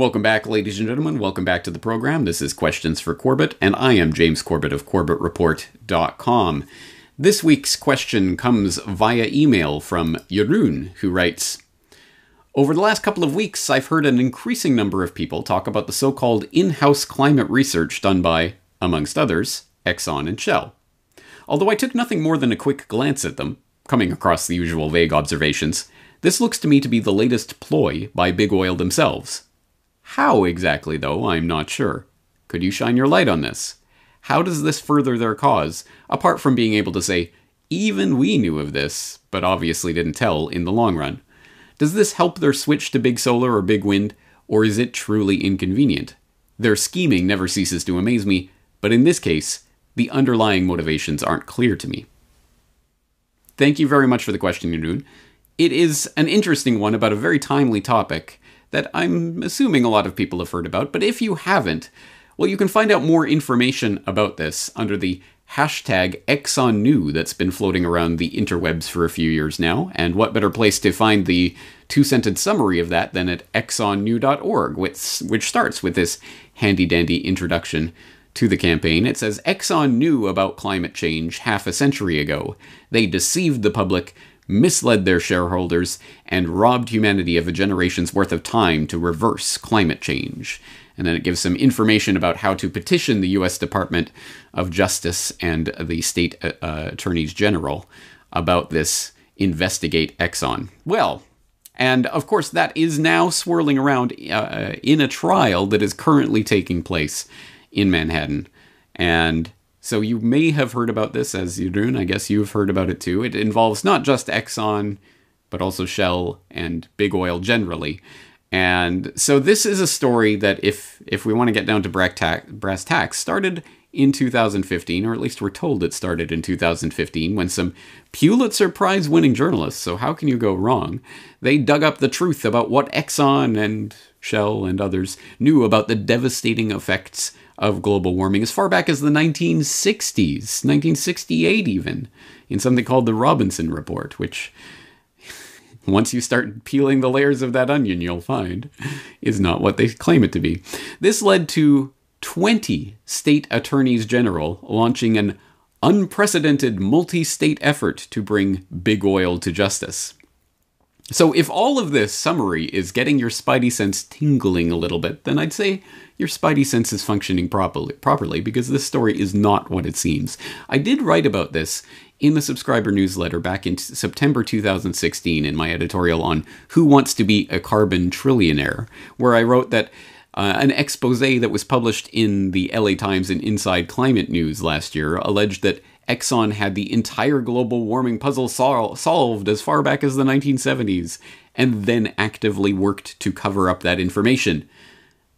Welcome back, ladies and gentlemen. Welcome back to the program. This is Questions for Corbett, and I am James Corbett of CorbettReport.com. This week's question comes via email from Jeroen, who writes Over the last couple of weeks, I've heard an increasing number of people talk about the so called in house climate research done by, amongst others, Exxon and Shell. Although I took nothing more than a quick glance at them, coming across the usual vague observations, this looks to me to be the latest ploy by Big Oil themselves. How exactly, though, I'm not sure. Could you shine your light on this? How does this further their cause, apart from being able to say, even we knew of this, but obviously didn't tell in the long run? Does this help their switch to big solar or big wind, or is it truly inconvenient? Their scheming never ceases to amaze me, but in this case, the underlying motivations aren't clear to me. Thank you very much for the question, Jeroen. It is an interesting one about a very timely topic, that I'm assuming a lot of people have heard about, but if you haven't, well, you can find out more information about this under the hashtag ExxonKnew that's been floating around the interwebs for a few years now. And what better place to find the two sentence summary of that than at exxonknew.org, which, which starts with this handy dandy introduction to the campaign. It says Exxon knew about climate change half a century ago. They deceived the public misled their shareholders, and robbed humanity of a generation's worth of time to reverse climate change. And then it gives some information about how to petition the U.S. Department of Justice and the state uh, uh, attorneys general about this investigate Exxon. Well, and of course, that is now swirling around uh, in a trial that is currently taking place in Manhattan. And so you may have heard about this as Jeroen. I guess you've heard about it too. It involves not just Exxon, but also Shell and big oil generally. And so this is a story that, if if we want to get down to brass tacks, started in 2015, or at least we're told it started in 2015, when some Pulitzer Prize winning journalists, so how can you go wrong? They dug up the truth about what Exxon and Shell and others knew about the devastating effects of global warming as far back as the 1960s, 1968 even, in something called the Robinson Report, which, once you start peeling the layers of that onion, you'll find is not what they claim it to be. This led to 20 state attorneys general launching an unprecedented multi state effort to bring big oil to justice. So, if all of this summary is getting your spidey sense tingling a little bit, then I'd say your spidey sense is functioning properly, properly because this story is not what it seems. I did write about this in the subscriber newsletter back in September 2016 in my editorial on Who Wants to Be a Carbon Trillionaire, where I wrote that uh, an expose that was published in the LA Times and Inside Climate News last year alleged that Exxon had the entire global warming puzzle sol- solved as far back as the 1970s, and then actively worked to cover up that information.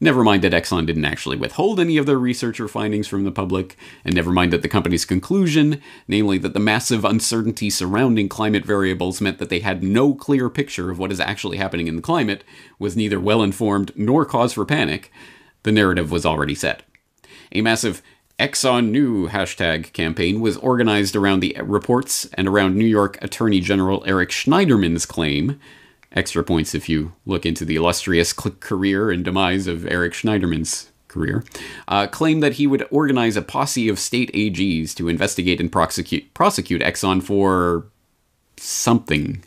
Never mind that Exxon didn't actually withhold any of their research or findings from the public, and never mind that the company's conclusion, namely that the massive uncertainty surrounding climate variables meant that they had no clear picture of what is actually happening in the climate, was neither well informed nor cause for panic, the narrative was already set. A massive Exxon Knew hashtag campaign was organized around the reports and around New York Attorney General Eric Schneiderman's claim. Extra points if you look into the illustrious career and demise of Eric Schneiderman's career. Uh, claimed that he would organize a posse of state AGs to investigate and prosecute, prosecute Exxon for something.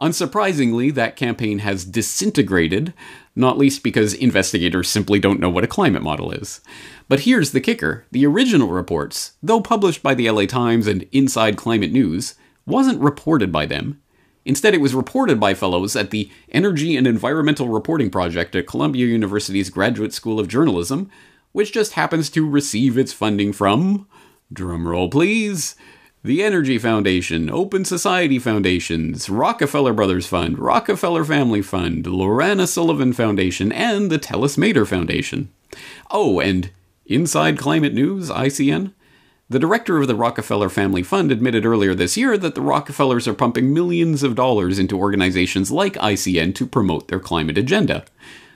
Unsurprisingly, that campaign has disintegrated, not least because investigators simply don't know what a climate model is. But here's the kicker the original reports, though published by the LA Times and Inside Climate News, wasn't reported by them. Instead, it was reported by fellows at the Energy and Environmental Reporting Project at Columbia University's Graduate School of Journalism, which just happens to receive its funding from, drumroll please, the Energy Foundation, Open Society Foundations, Rockefeller Brothers Fund, Rockefeller Family Fund, Lorana Sullivan Foundation, and the Tellus Mater Foundation. Oh, and Inside Climate News, ICN? The director of the Rockefeller Family Fund admitted earlier this year that the Rockefellers are pumping millions of dollars into organizations like ICN to promote their climate agenda.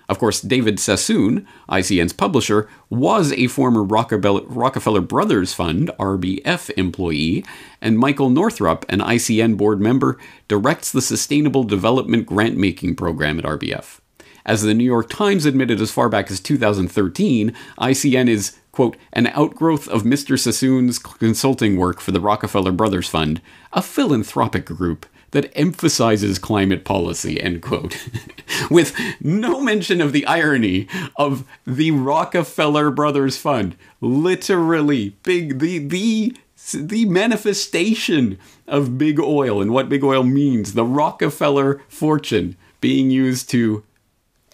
Of course, David Sassoon, ICN's publisher, was a former Rockefeller Brothers Fund, RBF, employee, and Michael Northrop, an ICN board member, directs the Sustainable Development Grant Making Program at RBF. As the New York Times admitted as far back as 2013, ICN is, quote, an outgrowth of Mr. Sassoon's consulting work for the Rockefeller Brothers Fund, a philanthropic group that emphasizes climate policy, end quote. With no mention of the irony of the Rockefeller Brothers Fund. Literally, big, the, the, the manifestation of big oil and what big oil means, the Rockefeller fortune being used to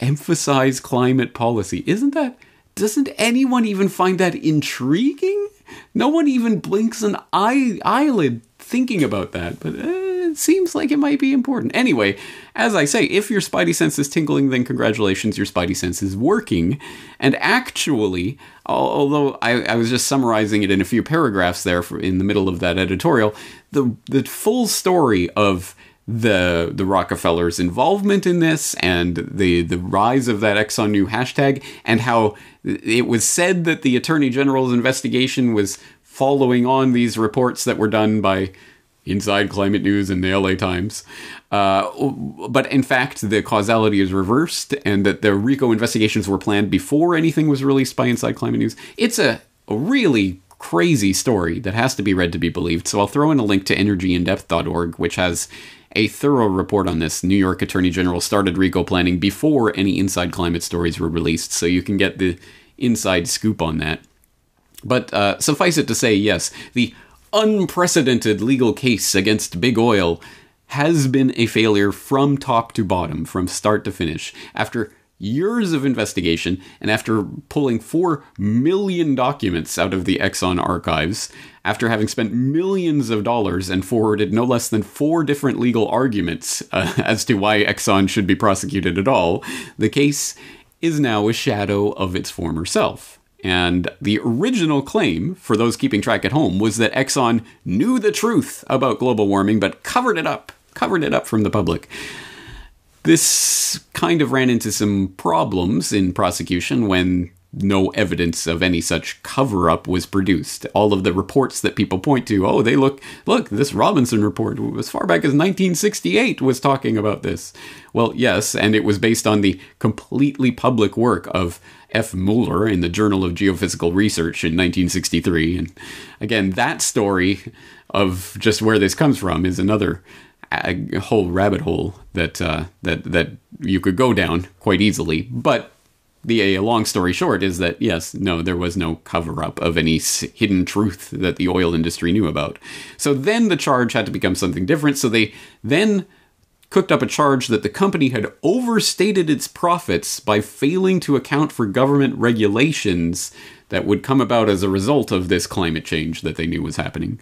emphasize climate policy. Isn't that, doesn't anyone even find that intriguing? No one even blinks an eye, eyelid thinking about that, but. Eh it seems like it might be important. Anyway, as I say, if your spidey sense is tingling, then congratulations, your spidey sense is working. And actually, although I, I was just summarizing it in a few paragraphs there for, in the middle of that editorial, the the full story of the the Rockefellers' involvement in this and the the rise of that Exxon Knew hashtag and how it was said that the Attorney General's investigation was following on these reports that were done by Inside Climate News and the LA Times. Uh, but in fact, the causality is reversed, and that the RICO investigations were planned before anything was released by Inside Climate News. It's a, a really crazy story that has to be read to be believed. So I'll throw in a link to energyindepth.org, which has a thorough report on this. New York Attorney General started RICO planning before any inside climate stories were released, so you can get the inside scoop on that. But uh, suffice it to say, yes, the unprecedented legal case against Big Oil has been a failure from top to bottom, from start to finish. After years of investigation and after pulling 4 million documents out of the Exxon archives, after having spent millions of dollars and forwarded no less than four different legal arguments uh, as to why Exxon should be prosecuted at all, the case is now a shadow of its former self. And the original claim, for those keeping track at home, was that Exxon knew the truth about global warming but covered it up, covered it up from the public. This kind of ran into some problems in prosecution when no evidence of any such cover up was produced. All of the reports that people point to, oh, they look, look, this Robinson report, as far back as 1968, was talking about this. Well, yes, and it was based on the completely public work of F. Mueller in the Journal of Geophysical Research in 1963. And again, that story of just where this comes from is another a whole rabbit hole that uh, that that you could go down quite easily. But the long story short is that yes, no, there was no cover up of any hidden truth that the oil industry knew about. So then the charge had to become something different. So they then cooked up a charge that the company had overstated its profits by failing to account for government regulations that would come about as a result of this climate change that they knew was happening.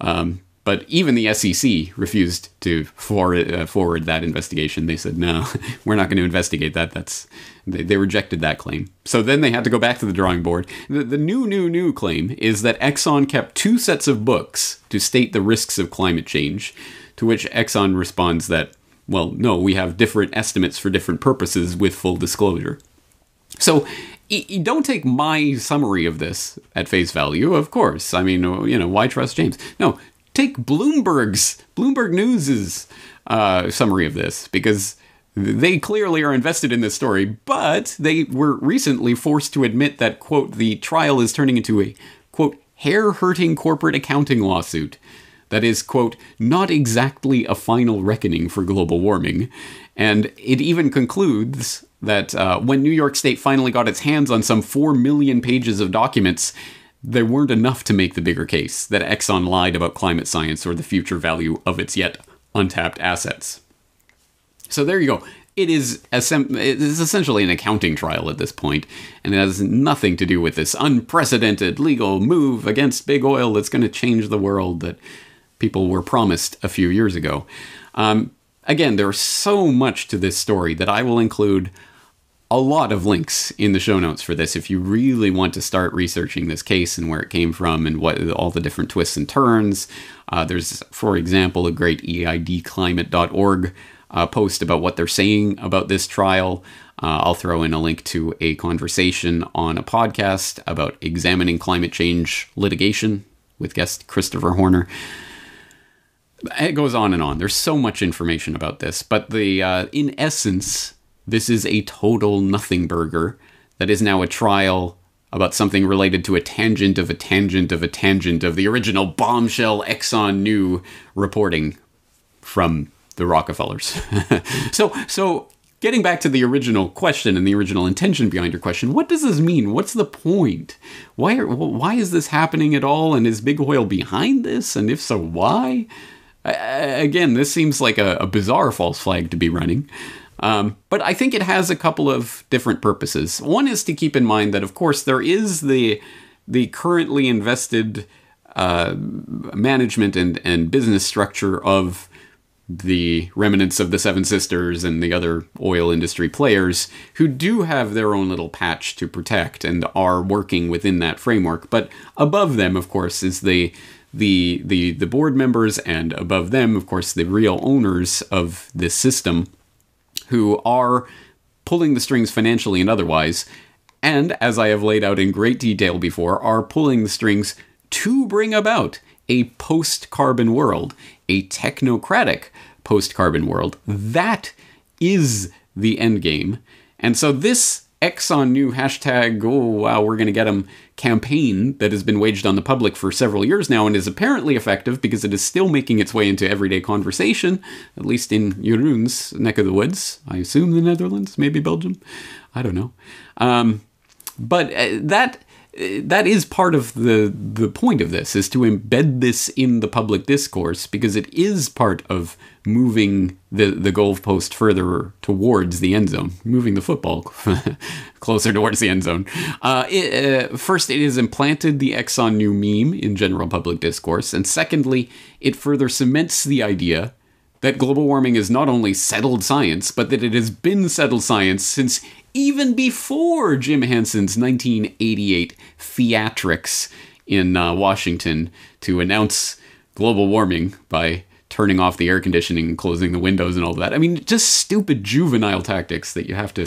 Um, but even the SEC refused to forward, uh, forward that investigation. They said, no, we're not going to investigate that. That's they, they, rejected that claim. So then they had to go back to the drawing board. The, the new, new, new claim is that Exxon kept two sets of books to state the risks of climate change, to which Exxon responds that, well, no, we have different estimates for different purposes with full disclosure. So don't take my summary of this at face value, of course. I mean, you know, why trust James? No, take Bloomberg's Bloomberg News's uh, summary of this because they clearly are invested in this story, but they were recently forced to admit that quote the trial is turning into a quote hair-hurting corporate accounting lawsuit that is quote not exactly a final reckoning for global warming, and it even concludes that uh, when New York State finally got its hands on some four million pages of documents there weren't enough to make the bigger case that Exxon lied about climate science or the future value of its yet untapped assets. So there you go. It is, it is essentially an accounting trial at this point, and it has nothing to do with this unprecedented legal move against big oil that's going to change the world that people were promised a few years ago. Um, again, there's so much to this story that I will include a lot of links in the show notes for this if you really want to start researching this case and where it came from and what all the different twists and turns. Uh, there's, for example, a great eidclimate.org uh, post about what they're saying about this trial. Uh, I'll throw in a link to a conversation on a podcast about examining climate change litigation with guest Christopher Horner. It goes on and on. There's so much information about this, but the uh, in essence, this is a total nothing burger that is now a trial about something related to a tangent of a tangent of a tangent of the original bombshell Exxon Knew reporting from the Rockefellers. so, so getting back to the original question and the original intention behind your question, what does this mean? What's the point? Why are, why is this happening at all? And is big oil behind this? And if so, why? again, this seems like a, a bizarre false flag to be running. Um, but I think it has a couple of different purposes. One is to keep in mind that, of course, there is the the currently invested uh, management and, and business structure of the remnants of the Seven Sisters and the other oil industry players who do have their own little patch to protect and are working within that framework. But above them, of course, is the the the the board members and above them, of course, the real owners of this system who are pulling the strings financially and otherwise, and as I have laid out in great detail before, are pulling the strings to bring about a post carbon world, a technocratic post carbon world. That is the end game. And so this Exxon Knew hashtag, oh wow, we're going to get them campaign that has been waged on the public for several years now and is apparently effective because it is still making its way into everyday conversation, at least in Jeroen's neck of the woods. I assume the Netherlands, maybe Belgium. I don't know. Um, but uh, that that is part of the the point of this is to embed this in the public discourse because it is part of moving the the goalpost further towards the end zone, moving the football closer towards the end zone. Uh, it, uh, first, it has implanted the Exxon Knew meme in general public discourse, and secondly, it further cements the idea that global warming is not only settled science, but that it has been settled science since even before Jim Hansen's 1988 theatrics in uh, Washington to announce global warming by turning off the air conditioning and closing the windows and all that. I mean, just stupid juvenile tactics that you have to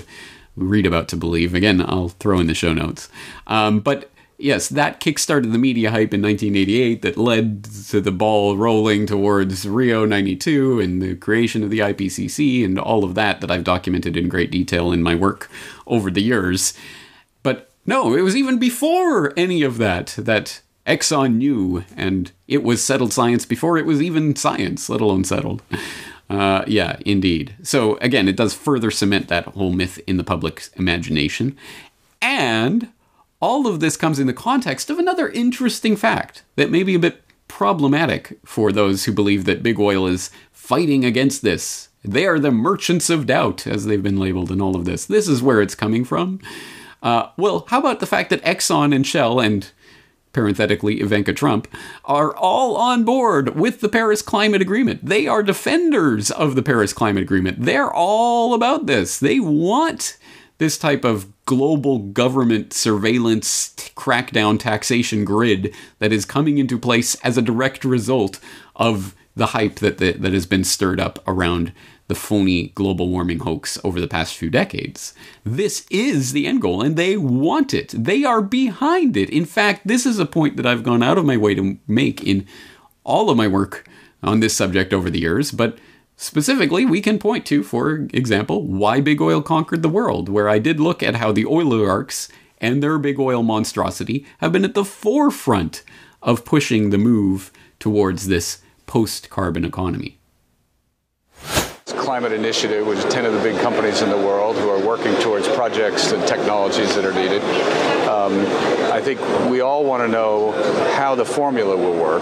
read about to believe. Again, I'll throw in the show notes. Um, but yes, that kickstarted the media hype in 1988 that led to the ball rolling towards Rio 92 and the creation of the IPCC and all of that that I've documented in great detail in my work over the years. But no, it was even before any of that that Exxon knew, and it was settled science before it was even science, let alone settled. Uh, yeah, indeed. So again, it does further cement that whole myth in the public's imagination. And all of this comes in the context of another interesting fact that may be a bit problematic for those who believe that big oil is fighting against this. They are the merchants of doubt, as they've been labeled in all of this. This is where it's coming from. Uh, well, how about the fact that Exxon and Shell and parenthetically Ivanka Trump, are all on board with the Paris Climate Agreement. They are defenders of the Paris Climate Agreement. They're all about this. They want this type of global government surveillance crackdown taxation grid that is coming into place as a direct result of the hype that, that, that has been stirred up around the phony global warming hoax over the past few decades. This is the end goal, and they want it. They are behind it. In fact, this is a point that I've gone out of my way to make in all of my work on this subject over the years, but Specifically, we can point to, for example, why big oil conquered the world, where I did look at how the oligarchs and their big oil monstrosity have been at the forefront of pushing the move towards this post carbon economy. Climate Initiative, which is 10 of the big companies in the world who are working towards projects and technologies that are needed. Um, I think we all want to know how the formula will work,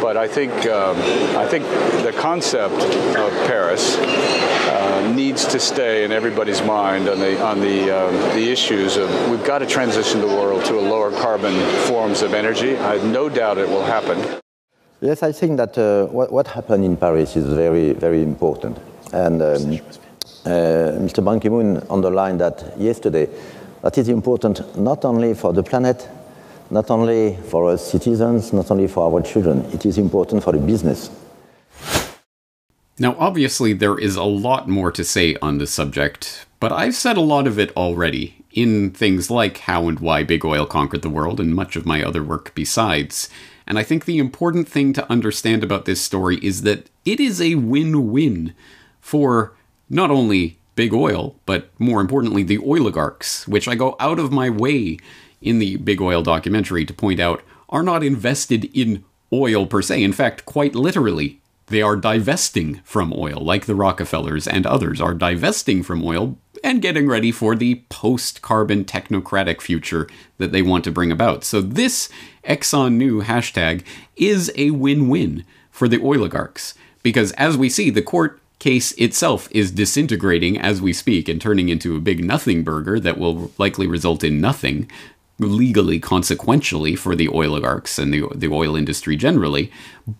but I think um, I think the concept of Paris uh, needs to stay in everybody's mind on the on the um, the issues of we've got to transition the world to a lower carbon forms of energy. I have no doubt it will happen. Yes, I think that uh, what, what, happened in Paris is very, very important. And um, uh, Mr. Ban Ki-moon underlined that yesterday, that is important not only for the planet, not only for us citizens, not only for our children, it is important for the business. Now, obviously, there is a lot more to say on this subject, but I've said a lot of it already in things like How and Why Big Oil Conquered the World and much of my other work besides. And I think the important thing to understand about this story is that it is a win win for not only big oil, but more importantly, the oligarchs, which I go out of my way in the big oil documentary to point out are not invested in oil per se. In fact, quite literally, they are divesting from oil, like the Rockefellers and others are divesting from oil and getting ready for the post carbon technocratic future that they want to bring about. So, this Exxon Knew hashtag is a win win for the oligarchs because, as we see, the court case itself is disintegrating as we speak and turning into a big nothing burger that will likely result in nothing legally consequentially for the oligarchs and the, the oil industry generally,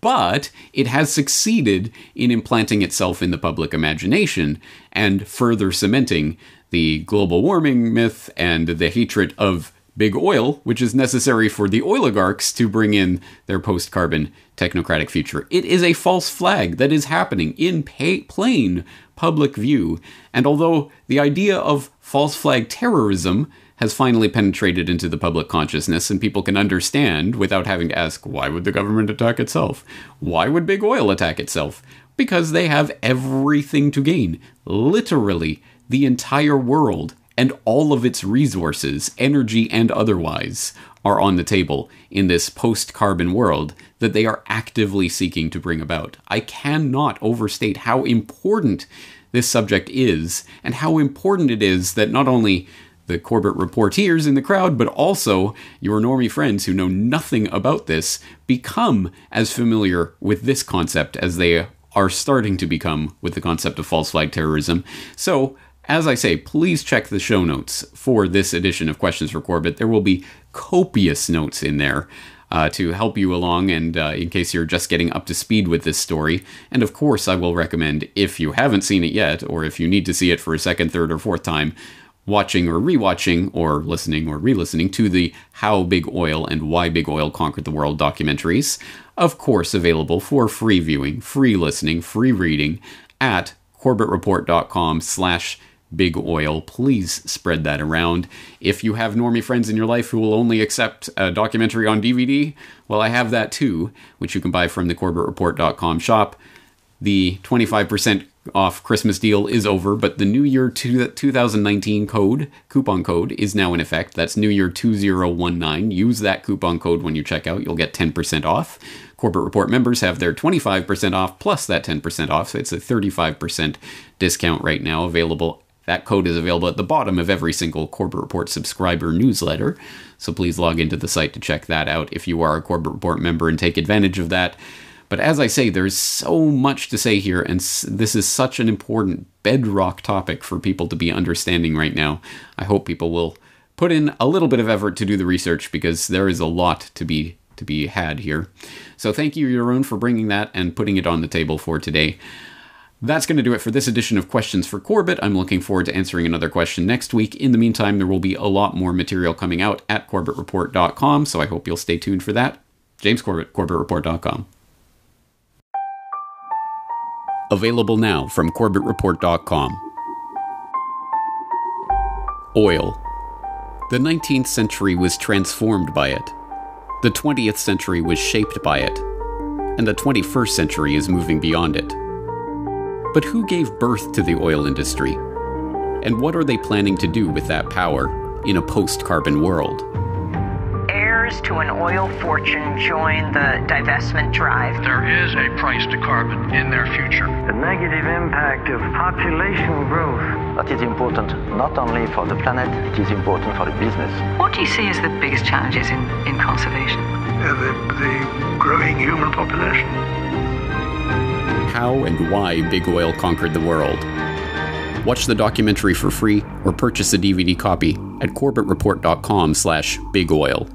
but it has succeeded in implanting itself in the public imagination and further cementing the global warming myth and the hatred of big oil, which is necessary for the oligarchs to bring in their post carbon technocratic future. It is a false flag that is happening in pay- plain public view. And although the idea of false flag terrorism has finally penetrated into the public consciousness, and people can understand without having to ask, why would the government attack itself? Why would big oil attack itself? Because they have everything to gain. Literally, the entire world and all of its resources, energy and otherwise, are on the table in this post carbon world that they are actively seeking to bring about. I cannot overstate how important this subject is and how important it is that not only the Corbett reporters in the crowd, but also your normie friends who know nothing about this become as familiar with this concept as they are starting to become with the concept of false flag terrorism. So, as I say, please check the show notes for this edition of Questions for Corbett. There will be copious notes in there. Uh, to help you along and uh, in case you're just getting up to speed with this story. And of course, I will recommend, if you haven't seen it yet, or if you need to see it for a second, third, or fourth time, watching or rewatching or listening or re listening to the How Big Oil and Why Big Oil Conquered the World documentaries, of course, available for free viewing, free listening, free reading at corbettreport.com slash big oil. Please spread that around. If you have normie friends in your life who will only accept a documentary on DVD, well, I have that too, which you can buy from the corbettreport.com shop. The 25% off Christmas deal is over, but the New Year 2019 code, coupon code, is now in effect. That's New Year 2019. Use that coupon code when you check out. You'll get 10% off. Corbett Report members have their 25% off plus that 10% off. So it's a 35% discount right now available. That code is available at the bottom of every single Corbett Report subscriber newsletter. So please log into the site to check that out if you are a Corbett Report member and take advantage of that. But as I say, there's so much to say here, and this is such an important bedrock topic for people to be understanding right now. I hope people will put in a little bit of effort to do the research because there is a lot to be to be had here. So thank you, Jeroen, for bringing that and putting it on the table for today. That's going to do it for this edition of Questions for Corbett. I'm looking forward to answering another question next week. In the meantime, there will be a lot more material coming out at corbettreport.com, so I hope you'll stay tuned for that. James Corbett, corbettreport.com. Available now from CorbettReport.com. Oil. The 19th century was transformed by it. The 20th century was shaped by it. And the 21st century is moving beyond it. But who gave birth to the oil industry? And what are they planning to do with that power in a post carbon world? heirs to an oil fortune join the divestment drive. There is a price to carbon in their future. The negative impact of population growth. That is important not only for the planet, it is important for the business. What do you see as the biggest challenges in, in conservation? Uh, the, the growing human population. How and why big oil conquered the world. Watch the documentary for free or purchase a DVD copy at corbettreport.com slash bigoil.